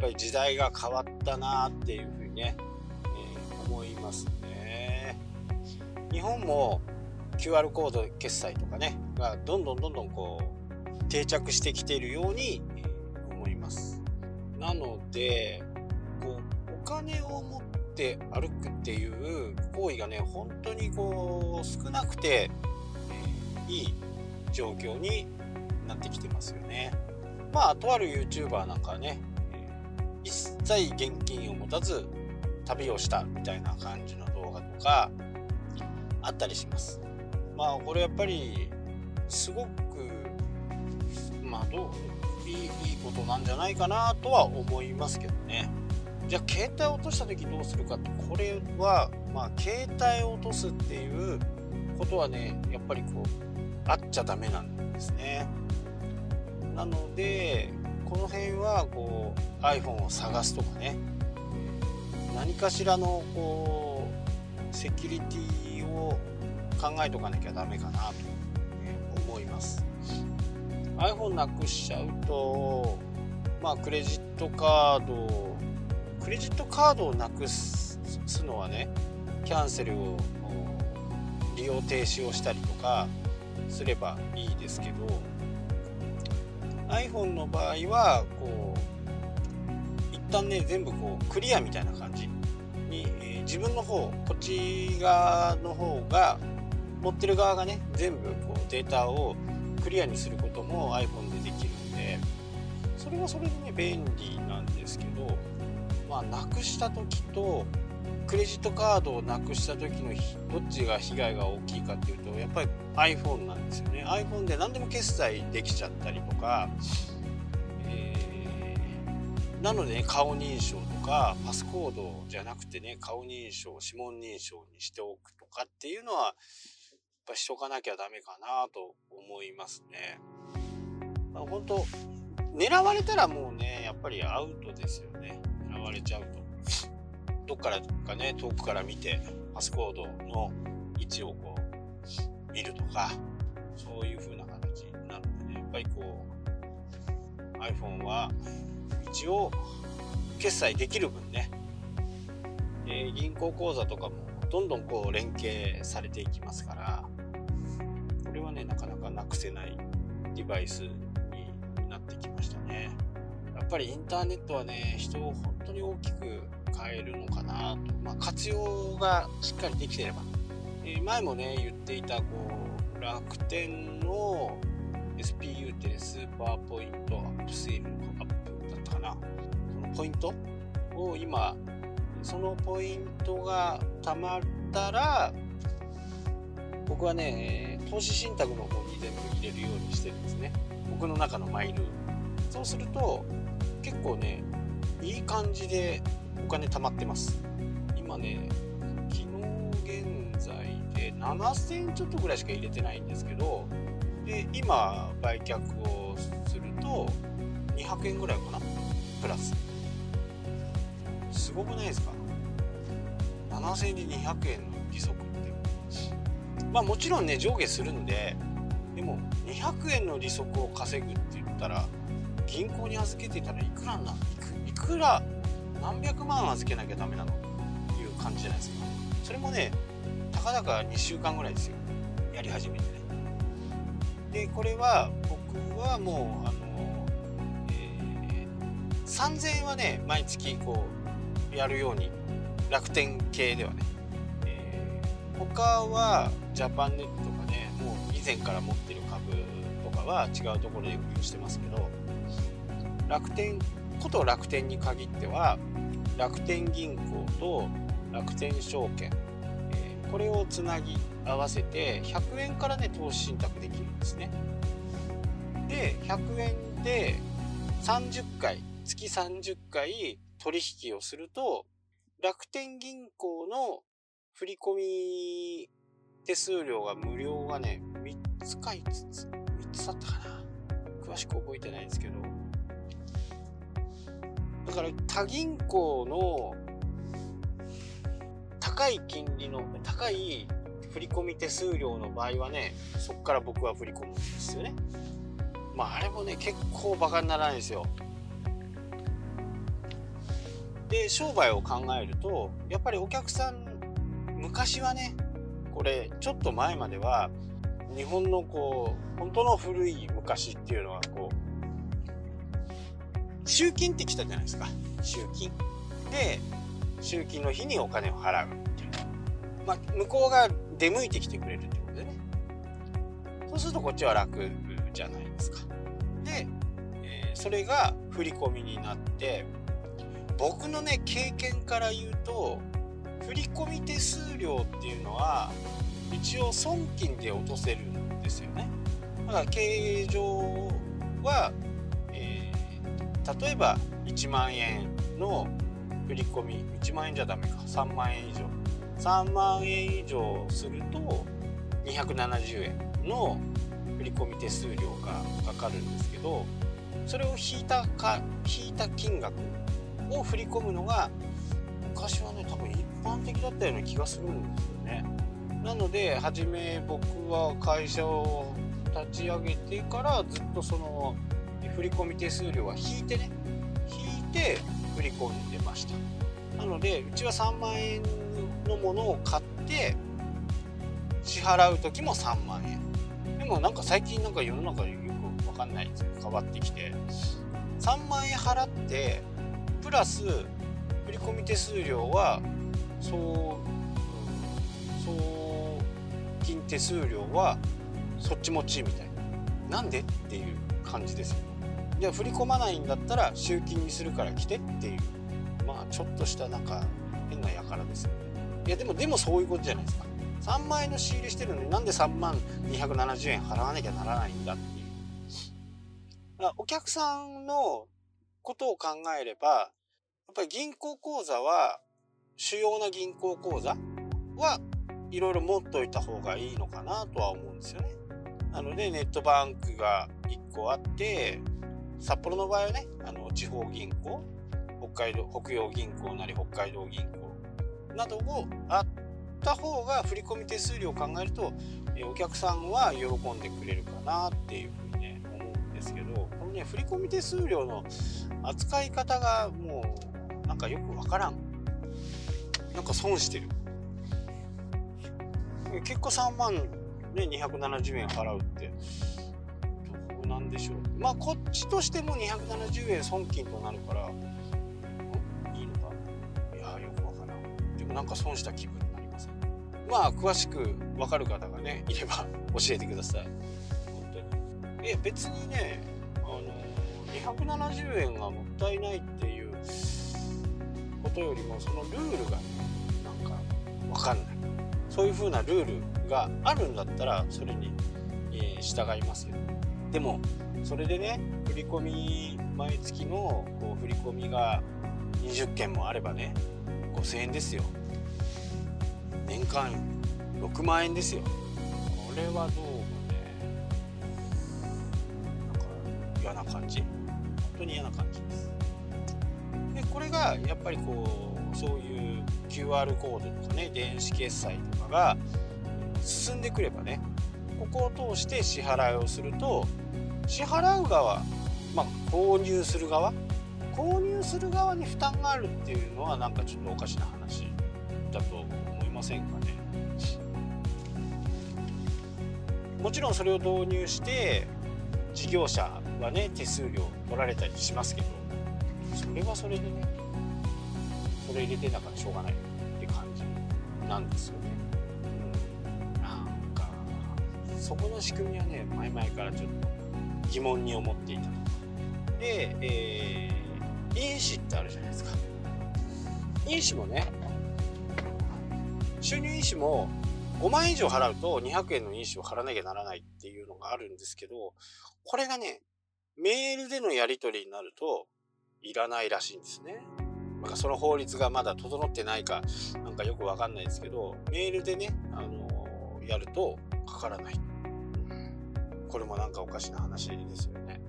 ぱり時代が変わったなっていうふうにね、えー、思いますね。日本も QR コード決済とかねがどんどんどんどんこう定着してきているように思います。なのでこうお金を持って歩くっていう行為がね本当にこう少なくて、えー、いい状況になってきてますよね。まあとある YouTuber なんかはね、一切現金を持たず旅をしたみたいな感じの動画とかあったりします。まあこれやっぱりすごくまあどういいいいことなんじゃないかなとは思いますけどね。じゃあ携帯を落とした時どうするかってこれはまあ携帯を落とすっていうことはねやっぱりこうあっちゃダメなんですね。なのでこの辺はこう iPhone を探すとかね。何かしらのこうセキュリティを考えとかなきゃダメかなと思います。iPhone なくしちゃうとまあクレジットカードクレジットカードをなくすのはねキャンセルを利用停止をしたりとかすればいいですけど iPhone の場合はこう一旦ね全部こうクリアみたいな感じに、えー、自分の方こっち側の方が持ってる側がね全部こうデータをクリアにすることも iPhone でできるんでそれはそれでね便利なんですけどまあなくした時とクレジットカードをなくした時のどっちが被害が大きいかっていうとやっぱり iPhone なんですよね iPhone で何でも決済できちゃったりとか、えー、なのでね顔認証とかパスコードじゃなくてね顔認証指紋認証にしておくとかっていうのはやっぱしとかなきゃダメかなと思いますね。本当狙われたらもうねやっぱりアウトですよね狙われちゃうと。どっからかね遠くから見てパスコードの位置をこう見るとかそういう風な形なるんでねやっぱりこう iPhone は一応決済できる分ね、え、銀行口座とかもどんどんこう連携されていきますからこれはねなかなかなくせないデバイスになってきましたね。やっぱりインターネットはね人を本当に大きく変えるのかなと、まあ、活用がしっかりできてれば、えー、前もね言っていたこう楽天の SPU ってスーパーポイントアップセールアップだったかな。そのポイントを今そのポイントが貯まったら僕はね投資信託の方に全部入れるようにしてるんですね。僕の中のマイル。そうすると結構ねいい感じでお金貯まってます。今ね昨日現在で7000ちょっとぐらいしか入れてないんですけどで今売却をすると200円ぐらいかな？プラス。すごくないですか？7000円で200円の利息ってまあもちろんね上下するんででも200円の利息を稼ぐって言ったら銀行に預けてたらいくらなんいくら何百万預けなきゃダメなのっていう感じじゃないですか。それもねたかだか2週間ぐらいですよ。やり始めてね。でこれは僕はもうあの、えー、3000円はね毎月こうやるように楽天系ではね、えー、他はジャパンネットとかねもう以前から持ってる株とかは違うところで運用してますけど楽天こと楽天に限っては楽天銀行と楽天証券、えー、これをつなぎ合わせて100円からね投資信託できるんですね。で100円で30回月30回取引をすると楽天銀行の振込手数料が無料がね3つか5つ3つだったかな。詳しく覚えてないんですけどだから他銀行の高い金利の高い振込手数料の場合はねそこから僕は振り込むんですよね。まああれもね結構バカにならないんですよ。で商売を考えるとやっぱりお客さん昔はねこれちょっと前までは日本のこう本当の古い昔っていうのはこう集金って来たじゃないですか。集金。で集金の日にお金を払うっていう、まあ、向こうが出向いてきてくれるってことでね。そうするとこっちは楽じゃないですか。で、えー、それが振り込みになって僕のね経験から言うと振込手数料っていうのは一応損金で落とせるんですよね。だから経営上は、例えば1万円の振り込み1万円じゃダメか3万円以上。3万円以上すると270円の振込手数料がかかるんですけどそれを引いたか引いた金額を振り込むのが昔はね多分一般的だったような気がするんですよね。なので初め僕は会社を立ち上げてからずっとその振込手数料は引いてね引いて振り込んでました。なのでうちは3万円のものを買って支払う時も3万円。でもなんか最近なんか世の中よく分かんないんですけど変わってきて3万円払ってプラス振込手数料は総総金手数料はそっち持ちみたいな。なんでっていう感じですよじゃあ振り込まないんだったら集金にするから来てっていう。まあちょっとしたなんか変な輩ですよね。いやでもでもそういうことじゃないですか。3万円の仕入れしてるのになんで3万270円払わなきゃならないんだっていう。だお客さんのことを考えればやっぱり銀行口座は主要な銀行口座はいろいろ持っといた方がいいのかなとは思うんですよね。なのでネットバンクが1個あって札幌の場合はねあの地方銀行北海道北洋銀行なり北海道銀行などをあった方が振込手数料を考えるとお客さんは喜んでくれるかなっていうふうにね思うんですけどこのね振込手数料の扱い方がもうなんかよくわからん。なんか損してる。結構3万ね270円払うってなんでしょう。まあこっちとしても270円損金となるから。いいのか？いやよくわからん。でもなんか損した気分になりますまあ詳しく分かる方がねいれば 教えてください。本当に。え別にねあの270円がもったいないっていうことよりもそのルールがねなんか分かんない。そういう風なルールがあるんだったらそれに、えー、従いますよでもそれでね振り込み毎月のこう振り込みが20件もあればね5000円ですよ。年間6万円ですよ。これはどうもねなんか嫌な感じ。本当に嫌な感じです。でこれがやっぱりこうそういう QR コードとかね電子決済とかが進んでくればねここを通して支払いをすると支払う側まあ購入する側購入する側に負担があるっていうのはなんかちょっとおかしな話だと思いませんかねもちろんそれを導入して事業者はね手数料取られたりしますけどそれはそれでねそれ入れてなからしょうがないって感じなんですよね。そこの仕組みはね前々からちょっと疑問に思っていた。で、えー、因子ってあるじゃないですか。因子もね収入因子も5万以上払うと200円の因子を払わなきゃならないっていうのがあるんですけどこれがねメールでのやり取りになるといらないらしいんですね。なんかその法律がまだ整ってないかなんかよくわかんないですけどメールでね、あのやるとかからない、これもなんかおかしな話ですよね。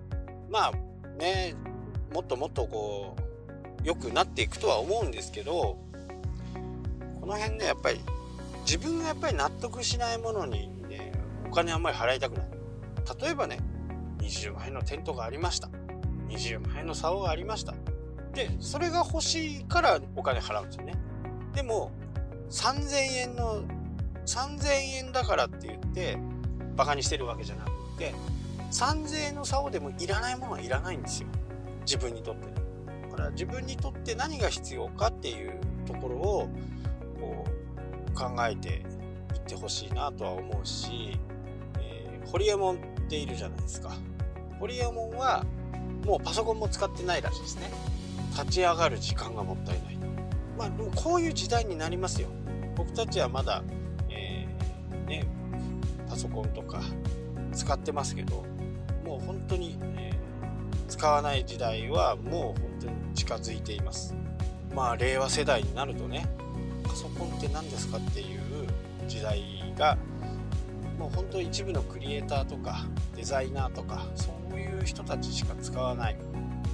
まあねもっともっとこう良くなっていくとは思うんですけどこの辺ねやっぱり自分がやっぱり納得しないものにねお金あんまり払いたくない。例えばね20万円のテントがありました。20万円の竿がありました。でそれが欲しいからお金払うんですよね。でも3000円の3000円だからって言ってバカにしてるわけじゃなくて3000円の竿でもいらないものはいらないんですよ。自分にとって。だから自分にとって何が必要かっていうところをこう考えていってほしいなとは思うし、えー、ホリエモンっているじゃないですか。ホリエモンはもうパソコンも使ってないらしいですね。立ち上がる時間がもったいない。まあでもこういう時代になりますよ。僕たちはまだ、えー、ねパソコンとか使ってますけどもう本当に、えー、使わない時代はもう本当に近づいています。まあ令和世代になるとねパソコンって何ですかっていう時代がもう本当一部のクリエイターとかデザイナーとかそういう人たちしか使わない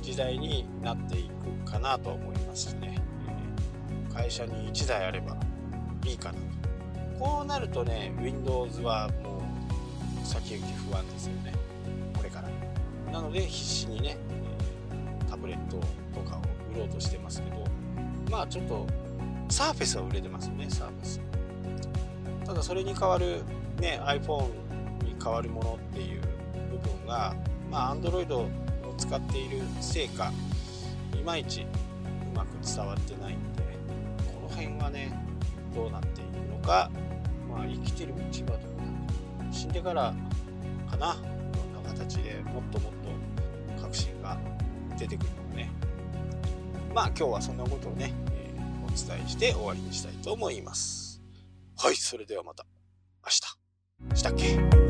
時代になっていくかなと思いますね、えー、会社に1台あればいいかなと。こうなるとね Windows はもう先行き不安ですよね。これから。なので必死にねタブレットとかを売ろうとしてますけどまあちょっとサーフェスは売れてますよねサーフェス。ただそれに代わるね iPhone に代わるものっていう部分がまあ Android を使っているせいかいまいちうまく伝わってないんでこの辺はねどうなっているのかまあ生きてるうちはどう死んでからかな。いろんな形でもっともっと確信が出てくるのがね。まあ今日はそんなことをね、えー、お伝えして終わりにしたいと思います。はいそれではまた。明日。したっけ？